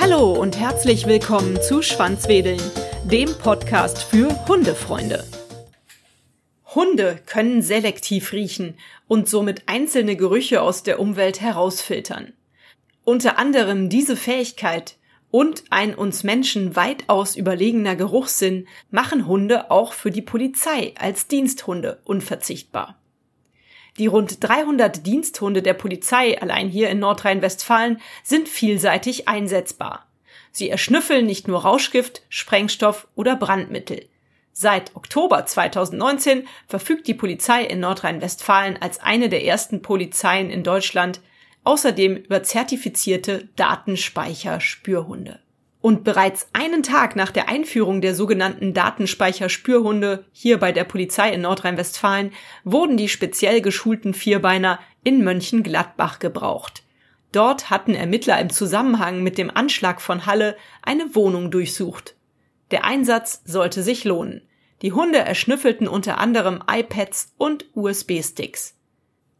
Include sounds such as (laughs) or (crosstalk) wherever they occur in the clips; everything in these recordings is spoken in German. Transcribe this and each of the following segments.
Hallo und herzlich willkommen zu Schwanzwedeln, dem Podcast für Hundefreunde. Hunde können selektiv riechen und somit einzelne Gerüche aus der Umwelt herausfiltern. Unter anderem diese Fähigkeit und ein uns Menschen weitaus überlegener Geruchssinn machen Hunde auch für die Polizei als Diensthunde unverzichtbar. Die rund 300 Diensthunde der Polizei allein hier in Nordrhein-Westfalen sind vielseitig einsetzbar. Sie erschnüffeln nicht nur Rauschgift, Sprengstoff oder Brandmittel. Seit Oktober 2019 verfügt die Polizei in Nordrhein-Westfalen als eine der ersten Polizeien in Deutschland außerdem über zertifizierte Datenspeicher-Spürhunde. Und bereits einen Tag nach der Einführung der sogenannten Datenspeicher-Spürhunde hier bei der Polizei in Nordrhein-Westfalen wurden die speziell geschulten Vierbeiner in Mönchengladbach gebraucht. Dort hatten Ermittler im Zusammenhang mit dem Anschlag von Halle eine Wohnung durchsucht. Der Einsatz sollte sich lohnen. Die Hunde erschnüffelten unter anderem iPads und USB-Sticks.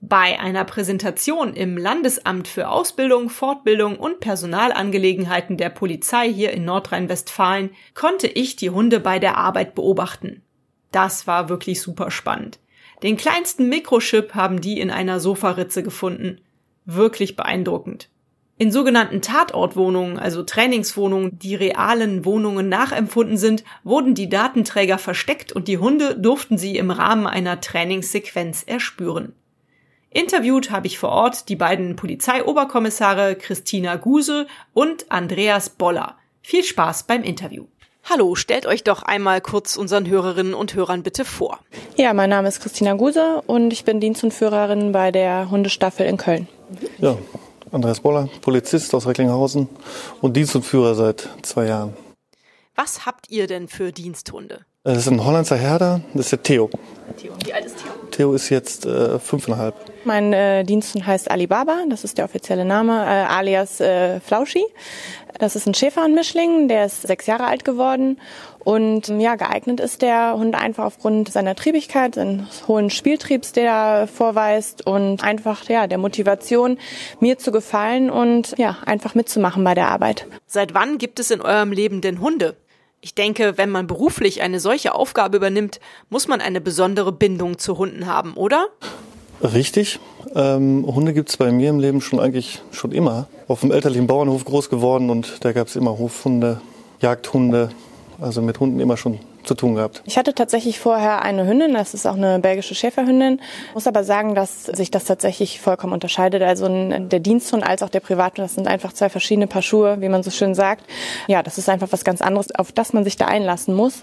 Bei einer Präsentation im Landesamt für Ausbildung, Fortbildung und Personalangelegenheiten der Polizei hier in Nordrhein-Westfalen konnte ich die Hunde bei der Arbeit beobachten. Das war wirklich super spannend. Den kleinsten Mikrochip haben die in einer Sofaritze gefunden. Wirklich beeindruckend. In sogenannten Tatortwohnungen, also Trainingswohnungen, die realen Wohnungen nachempfunden sind, wurden die Datenträger versteckt und die Hunde durften sie im Rahmen einer Trainingssequenz erspüren. Interviewt habe ich vor Ort die beiden Polizeioberkommissare Christina Guse und Andreas Boller. Viel Spaß beim Interview. Hallo, stellt euch doch einmal kurz unseren Hörerinnen und Hörern bitte vor. Ja, mein Name ist Christina Guse und ich bin Dienst- und Führerin bei der Hundestaffel in Köln. Ja, Andreas Boller, Polizist aus Recklinghausen und Dienst und Führer seit zwei Jahren. Was habt ihr denn für Diensthunde? Das ist ein Holländer Herder, das ist der Theo. Theo, wie alt ist Theo? Ist jetzt äh, fünfeinhalb. Mein äh, Diensthund heißt Alibaba, das ist der offizielle Name, äh, alias äh, Flauschi. Das ist ein Schäferhund-Mischling, der ist sechs Jahre alt geworden und ja, geeignet ist der Hund einfach aufgrund seiner Triebigkeit, seines hohen Spieltriebs, der er vorweist und einfach ja der Motivation, mir zu gefallen und ja einfach mitzumachen bei der Arbeit. Seit wann gibt es in eurem Leben denn Hunde? Ich denke, wenn man beruflich eine solche Aufgabe übernimmt, muss man eine besondere Bindung zu Hunden haben, oder? Richtig. Ähm, Hunde gibt's bei mir im Leben schon eigentlich schon immer. Auf dem elterlichen Bauernhof groß geworden und da gab's immer Hofhunde, Jagdhunde, also mit Hunden immer schon zu tun gehabt? Ich hatte tatsächlich vorher eine Hündin, das ist auch eine belgische Schäferhündin. Muss aber sagen, dass sich das tatsächlich vollkommen unterscheidet. Also der Diensthund als auch der Privathund, das sind einfach zwei verschiedene Paar Schuhe, wie man so schön sagt. Ja, das ist einfach was ganz anderes, auf das man sich da einlassen muss.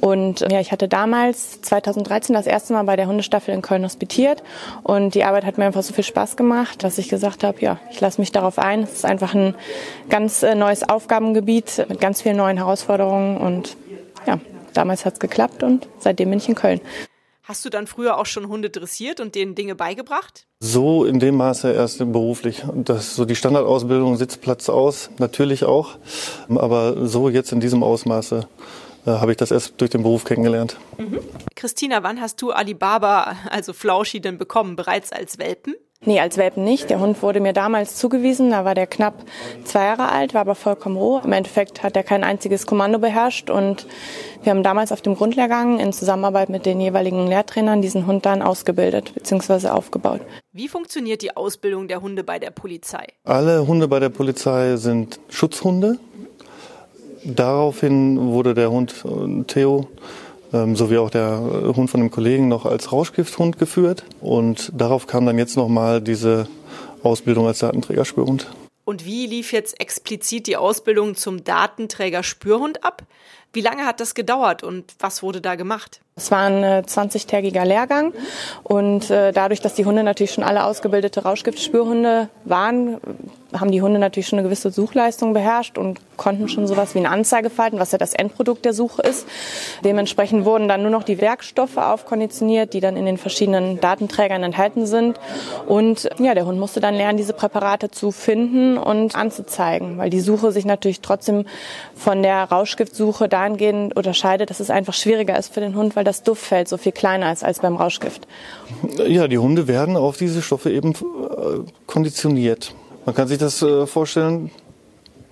Und ja, ich hatte damals 2013 das erste Mal bei der Hundestaffel in Köln hospitiert und die Arbeit hat mir einfach so viel Spaß gemacht, dass ich gesagt habe, ja, ich lasse mich darauf ein. Es ist einfach ein ganz äh, neues Aufgabengebiet mit ganz vielen neuen Herausforderungen und damals hat es geklappt und seitdem bin ich in Köln. Hast du dann früher auch schon Hunde dressiert und denen Dinge beigebracht? So in dem Maße erst beruflich. Das so die Standardausbildung Sitzplatz aus, natürlich auch. Aber so jetzt in diesem Ausmaße äh, habe ich das erst durch den Beruf kennengelernt. Mhm. Christina, wann hast du Alibaba, also Flauschi, denn bekommen? Bereits als Welpen? Nee, als Welpen nicht. Der Hund wurde mir damals zugewiesen. Da war der knapp zwei Jahre alt, war aber vollkommen roh. Im Endeffekt hat er kein einziges Kommando beherrscht und wir haben damals auf dem Grundlehrgang in Zusammenarbeit mit den jeweiligen Lehrtrainern diesen Hund dann ausgebildet bzw. aufgebaut. Wie funktioniert die Ausbildung der Hunde bei der Polizei? Alle Hunde bei der Polizei sind Schutzhunde. Daraufhin wurde der Hund äh, Theo ähm, sowie auch der äh, Hund von dem Kollegen noch als Rauschgifthund geführt. Und darauf kam dann jetzt nochmal diese Ausbildung als Datenträgerspürhund. Und wie lief jetzt explizit die Ausbildung zum Datenträger-Spürhund ab? Wie lange hat das gedauert und was wurde da gemacht? Es war ein 20-tägiger Lehrgang und äh, dadurch, dass die Hunde natürlich schon alle ausgebildete Rauschgiftspürhunde waren, haben die Hunde natürlich schon eine gewisse Suchleistung beherrscht und konnten schon sowas wie eine Anzeige falten, was ja das Endprodukt der Suche ist. Dementsprechend wurden dann nur noch die Werkstoffe aufkonditioniert, die dann in den verschiedenen Datenträgern enthalten sind. Und ja, der Hund musste dann lernen, diese Präparate zu finden und anzuzeigen, weil die Suche sich natürlich trotzdem von der Rauschgiftsuche dahingehend unterscheidet, dass es einfach schwieriger ist für den Hund, weil das Duftfeld so viel kleiner ist als beim Rauschgift. Ja, die Hunde werden auf diese Stoffe eben äh, konditioniert. Man kann sich das äh, vorstellen,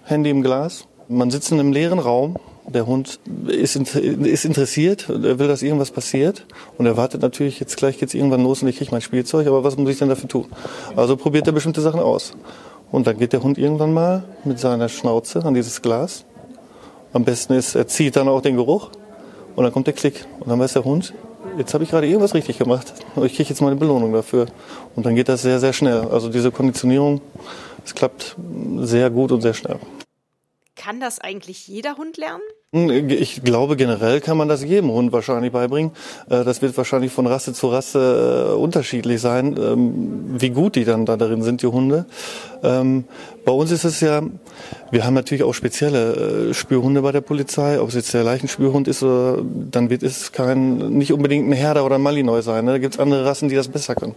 Handy im Glas. Man sitzt in einem leeren Raum. Der Hund ist, ist interessiert, er will, dass irgendwas passiert und er wartet natürlich, jetzt gleich geht's irgendwann los und ich kriege mein Spielzeug, aber was muss ich denn dafür tun? Also probiert er bestimmte Sachen aus. Und dann geht der Hund irgendwann mal mit seiner Schnauze an dieses Glas. Am besten ist, er zieht dann auch den Geruch und dann kommt der Klick. Und dann weiß der Hund, jetzt habe ich gerade irgendwas richtig gemacht. Ich kriege jetzt mal eine Belohnung dafür. Und dann geht das sehr, sehr schnell. Also diese Konditionierung, es klappt sehr gut und sehr schnell. Kann das eigentlich jeder Hund lernen? Hm, ich glaube, generell kann man das jedem Hund wahrscheinlich beibringen. Äh, das wird wahrscheinlich von Rasse zu Rasse äh, unterschiedlich sein, ähm, wie gut die dann da drin sind, die Hunde. Ähm, bei uns ist es ja, wir haben natürlich auch spezielle äh, Spürhunde bei der Polizei. Ob es jetzt der Leichenspürhund ist, oder, dann wird es kein, nicht unbedingt ein Herder oder ein Malinois sein. Ne? Da gibt es andere Rassen, die das besser können.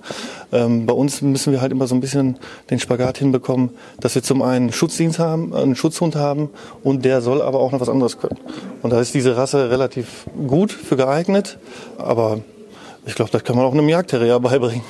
Ähm, bei uns müssen wir halt immer so ein bisschen den Spagat hinbekommen, dass wir zum einen Schutzdienst haben, einen Schutzhund haben und der soll aber auch noch was anderes können. Und da ist diese Rasse relativ gut für geeignet, aber ich glaube, das kann man auch einem Jagdterrier beibringen.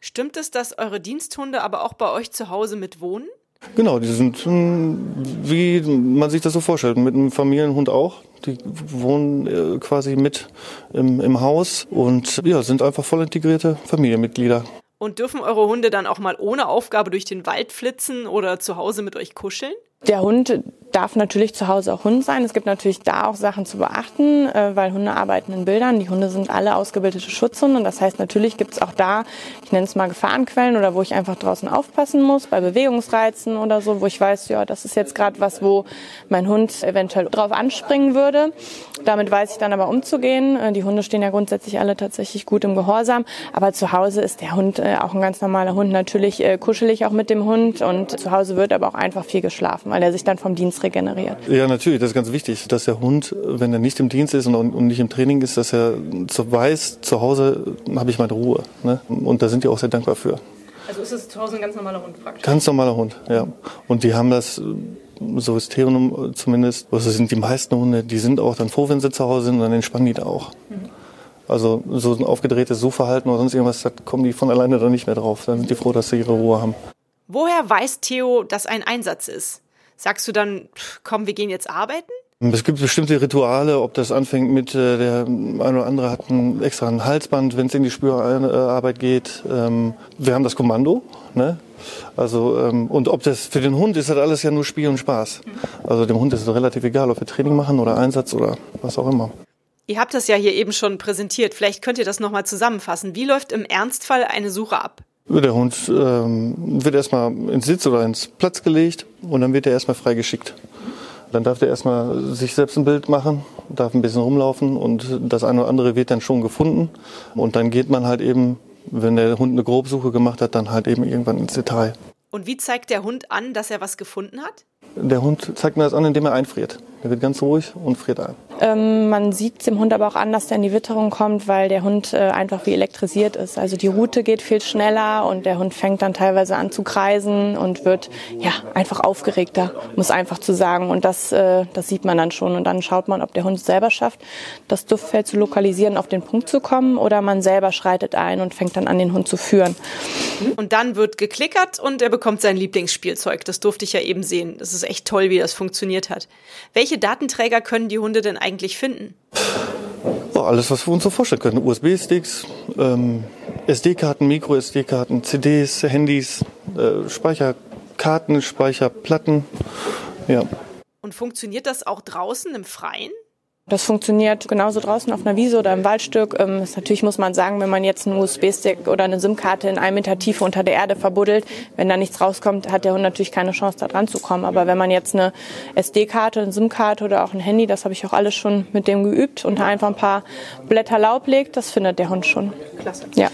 Stimmt es, dass eure Diensthunde aber auch bei euch zu Hause mit wohnen? Genau, die sind hm, wie man sich das so vorstellt, mit einem Familienhund auch. Die wohnen äh, quasi mit im, im Haus und ja, sind einfach voll integrierte Familienmitglieder. Und dürfen eure Hunde dann auch mal ohne Aufgabe durch den Wald flitzen oder zu Hause mit euch kuscheln? Der Hund darf natürlich zu Hause auch Hund sein. Es gibt natürlich da auch Sachen zu beachten, äh, weil Hunde arbeiten in Bildern. Die Hunde sind alle ausgebildete Schutzhunde. Das heißt, natürlich gibt es auch da, ich nenne es mal Gefahrenquellen oder wo ich einfach draußen aufpassen muss, bei Bewegungsreizen oder so, wo ich weiß, ja, das ist jetzt gerade was, wo mein Hund eventuell drauf anspringen würde. Damit weiß ich dann aber umzugehen. Äh, die Hunde stehen ja grundsätzlich alle tatsächlich gut im Gehorsam. Aber zu Hause ist der Hund äh, auch ein ganz normaler Hund. Natürlich kuschelig auch mit dem Hund und zu Hause wird aber auch einfach viel geschlafen weil er sich dann vom Dienst regeneriert. Ja, natürlich, das ist ganz wichtig, dass der Hund, wenn er nicht im Dienst ist und, nicht im Training ist, dass er so weiß, zu Hause habe ich meine Ruhe. Ne? Und da sind die auch sehr dankbar für. Also ist es zu Hause ein ganz normaler Hund praktisch? Ganz normaler Hund, ja. Und die haben das, so ist Theonum zumindest, also sind die meisten Hunde, die sind auch dann froh, wenn sie zu Hause sind und dann entspannen die da auch. Mhm. Also so ein aufgedrehtes Suchverhalten oder sonst irgendwas, da kommen die von alleine dann nicht mehr drauf. Dann sind die froh, dass sie ihre Ruhe haben. Woher weiß Theo, dass ein Einsatz ist? Sagst du dann, komm, wir gehen jetzt arbeiten? Es gibt bestimmte Rituale, ob das anfängt mit, äh, der eine oder andere hat ein, extra ein Halsband, wenn es in die Spürarbeit geht. Ähm, wir haben das Kommando, ne? Also, ähm, und ob das für den Hund ist, das alles ja nur Spiel und Spaß. Also dem Hund ist es relativ egal, ob wir Training machen oder Einsatz oder was auch immer. Ihr habt das ja hier eben schon präsentiert. Vielleicht könnt ihr das nochmal zusammenfassen. Wie läuft im Ernstfall eine Suche ab? Der Hund ähm, wird erstmal ins Sitz oder ins Platz gelegt und dann wird er erstmal freigeschickt. Dann darf der erstmal sich selbst ein Bild machen, darf ein bisschen rumlaufen und das eine oder andere wird dann schon gefunden. Und dann geht man halt eben, wenn der Hund eine Grobsuche gemacht hat, dann halt eben irgendwann ins Detail. Und wie zeigt der Hund an, dass er was gefunden hat? Der Hund zeigt mir das an, indem er einfriert. Er wird ganz ruhig und friert ein. Ähm, man sieht dem Hund aber auch an, dass der in die Witterung kommt, weil der Hund äh, einfach wie elektrisiert ist. Also die Route geht viel schneller und der Hund fängt dann teilweise an zu kreisen und wird ja einfach aufgeregter, muss einfach zu sagen. Und das, äh, das sieht man dann schon. Und dann schaut man, ob der Hund es selber schafft, das Duftfeld zu lokalisieren, auf den Punkt zu kommen, oder man selber schreitet ein und fängt dann an, den Hund zu führen. Und dann wird geklickert und er bekommt sein Lieblingsspielzeug. Das durfte ich ja eben sehen. Das ist echt toll, wie das funktioniert hat. Welche Datenträger können die Hunde denn eigentlich finden? Oh, alles, was wir uns so vorstellen können. USB-Sticks, ähm, SD-Karten, Micro-SD-Karten, CDs, Handys, äh, Speicherkarten, Speicherplatten. Ja. Und funktioniert das auch draußen im Freien? Das funktioniert genauso draußen auf einer Wiese oder im Waldstück. Ähm, das natürlich muss man sagen, wenn man jetzt einen USB-Stick oder eine SIM-Karte in einem Meter Tiefe unter der Erde verbuddelt, wenn da nichts rauskommt, hat der Hund natürlich keine Chance, da dran zu kommen. Aber wenn man jetzt eine SD-Karte, eine SIM-Karte oder auch ein Handy, das habe ich auch alles schon mit dem geübt und da einfach ein paar Blätter Laub legt, das findet der Hund schon. Klasse. Ja.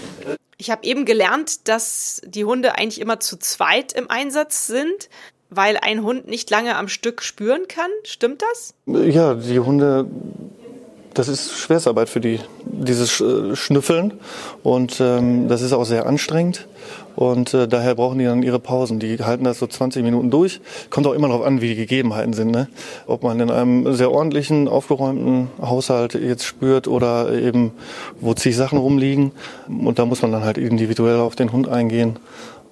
Ich habe eben gelernt, dass die Hunde eigentlich immer zu zweit im Einsatz sind weil ein Hund nicht lange am Stück spüren kann. Stimmt das? Ja, die Hunde das ist Schwerstarbeit für die, dieses äh, Schnüffeln. Und ähm, das ist auch sehr anstrengend. Und äh, daher brauchen die dann ihre Pausen. Die halten das so 20 Minuten durch. Kommt auch immer darauf an, wie die Gegebenheiten sind. Ne? Ob man in einem sehr ordentlichen, aufgeräumten Haushalt jetzt spürt oder eben, wo zig Sachen rumliegen. Und da muss man dann halt individuell auf den Hund eingehen.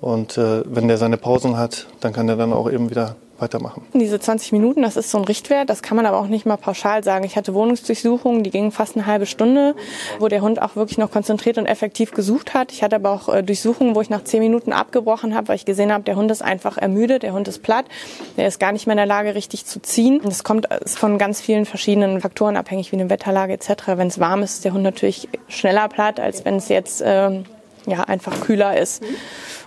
Und äh, wenn der seine Pausen hat, dann kann er dann auch eben wieder weitermachen. Diese 20 Minuten, das ist so ein Richtwert, das kann man aber auch nicht mal pauschal sagen. Ich hatte Wohnungsdurchsuchungen, die gingen fast eine halbe Stunde, wo der Hund auch wirklich noch konzentriert und effektiv gesucht hat. Ich hatte aber auch äh, Durchsuchungen, wo ich nach 10 Minuten abgebrochen habe, weil ich gesehen habe, der Hund ist einfach ermüdet, der Hund ist platt, der ist gar nicht mehr in der Lage, richtig zu ziehen. Das kommt ist von ganz vielen verschiedenen Faktoren abhängig, wie eine Wetterlage etc. Wenn es warm ist, ist der Hund natürlich schneller platt, als wenn es jetzt ähm, ja, einfach kühler ist.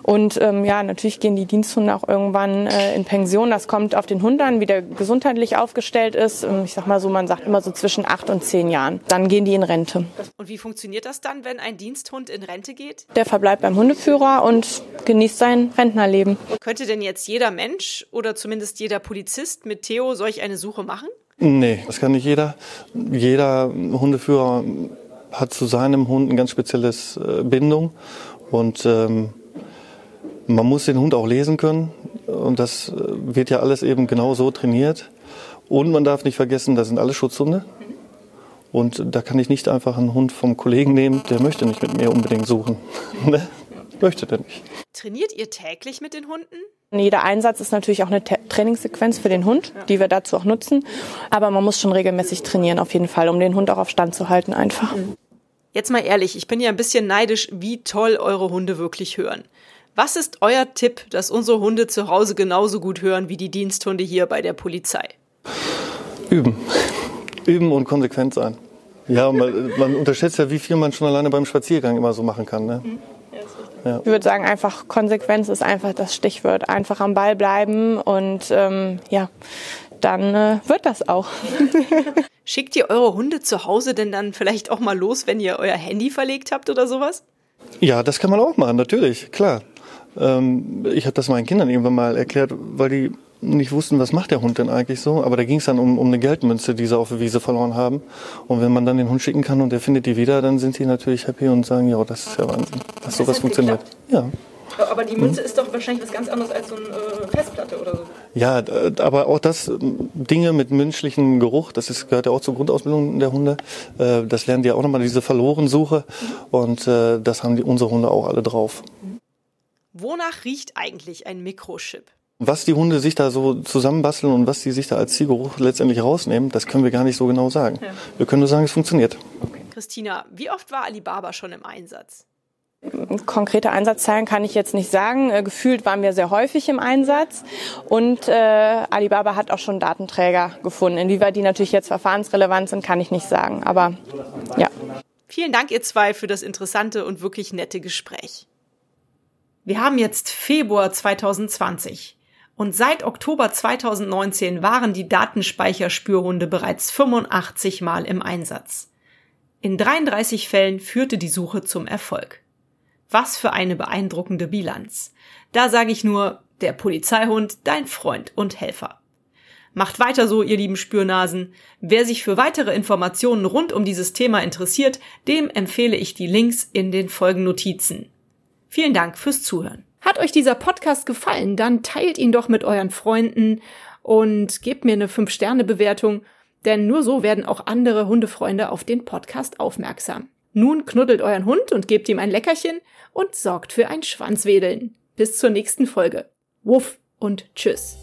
Und ähm, ja, natürlich gehen die Diensthunde auch irgendwann äh, in Pension. Das kommt auf den Hund an, wie der gesundheitlich aufgestellt ist. Ähm, ich sag mal so, man sagt immer so zwischen acht und zehn Jahren. Dann gehen die in Rente. Und wie funktioniert das dann, wenn ein Diensthund in Rente geht? Der verbleibt beim Hundeführer und genießt sein Rentnerleben. Könnte denn jetzt jeder Mensch oder zumindest jeder Polizist mit Theo solch eine Suche machen? Nee, das kann nicht jeder. Jeder Hundeführer hat zu seinem Hund ein ganz spezielles äh, Bindung und ähm, man muss den Hund auch lesen können und das äh, wird ja alles eben genau so trainiert. Und man darf nicht vergessen, das sind alle Schutzhunde. Und da kann ich nicht einfach einen Hund vom Kollegen nehmen, der möchte nicht mit mir unbedingt suchen. (laughs) ne? Möchte der nicht. Trainiert ihr täglich mit den Hunden? Jeder Einsatz ist natürlich auch eine Trainingssequenz für den Hund, die wir dazu auch nutzen. Aber man muss schon regelmäßig trainieren, auf jeden Fall, um den Hund auch auf Stand zu halten einfach. Jetzt mal ehrlich, ich bin ja ein bisschen neidisch, wie toll eure Hunde wirklich hören. Was ist euer Tipp, dass unsere Hunde zu Hause genauso gut hören wie die Diensthunde hier bei der Polizei? Üben. Üben und konsequent sein. Ja, man, man unterschätzt ja, wie viel man schon alleine beim Spaziergang immer so machen kann. Ne? Ja. Ich würde sagen, einfach Konsequenz ist einfach das Stichwort. Einfach am Ball bleiben und ähm, ja, dann äh, wird das auch. (laughs) Schickt ihr eure Hunde zu Hause denn dann vielleicht auch mal los, wenn ihr euer Handy verlegt habt oder sowas? Ja, das kann man auch machen, natürlich, klar. Ähm, ich habe das meinen Kindern irgendwann mal erklärt, weil die nicht wussten, was macht der Hund denn eigentlich so. Aber da ging es dann um, um eine Geldmünze, die sie auf der Wiese verloren haben. Und wenn man dann den Hund schicken kann und der findet die wieder, dann sind die natürlich happy und sagen, ja, das ist ja Wahnsinn, dass das sowas funktioniert. Geklappt. Ja. Aber die Münze hm. ist doch wahrscheinlich was ganz anderes als so eine äh, Festplatte oder so. Ja, aber auch das Dinge mit menschlichem Geruch, das ist, gehört ja auch zur Grundausbildung der Hunde. Äh, das lernen die ja auch nochmal, diese Verlorensuche. Mhm. Und äh, das haben die, unsere Hunde auch alle drauf. Wonach riecht eigentlich ein Mikrochip? Was die Hunde sich da so zusammenbasteln und was die sich da als Zielgeruch letztendlich rausnehmen, das können wir gar nicht so genau sagen. Ja. Wir können nur sagen, es funktioniert. Okay. Christina, wie oft war Alibaba schon im Einsatz? Konkrete Einsatzzahlen kann ich jetzt nicht sagen. Äh, gefühlt waren wir sehr häufig im Einsatz und äh, Alibaba hat auch schon Datenträger gefunden. Inwieweit die natürlich jetzt verfahrensrelevant sind, kann ich nicht sagen. Aber ja. Vielen Dank, ihr zwei, für das interessante und wirklich nette Gespräch. Wir haben jetzt Februar 2020 und seit Oktober 2019 waren die Datenspeicherspürhunde bereits 85 Mal im Einsatz. In 33 Fällen führte die Suche zum Erfolg. Was für eine beeindruckende Bilanz. Da sage ich nur, der Polizeihund, dein Freund und Helfer. Macht weiter so, ihr lieben Spürnasen. Wer sich für weitere Informationen rund um dieses Thema interessiert, dem empfehle ich die Links in den Folgennotizen. Vielen Dank fürs Zuhören. Hat euch dieser Podcast gefallen, dann teilt ihn doch mit euren Freunden und gebt mir eine 5-Sterne-Bewertung, denn nur so werden auch andere Hundefreunde auf den Podcast aufmerksam. Nun knuddelt euren Hund und gebt ihm ein Leckerchen und sorgt für ein Schwanzwedeln. Bis zur nächsten Folge. Wuff und tschüss.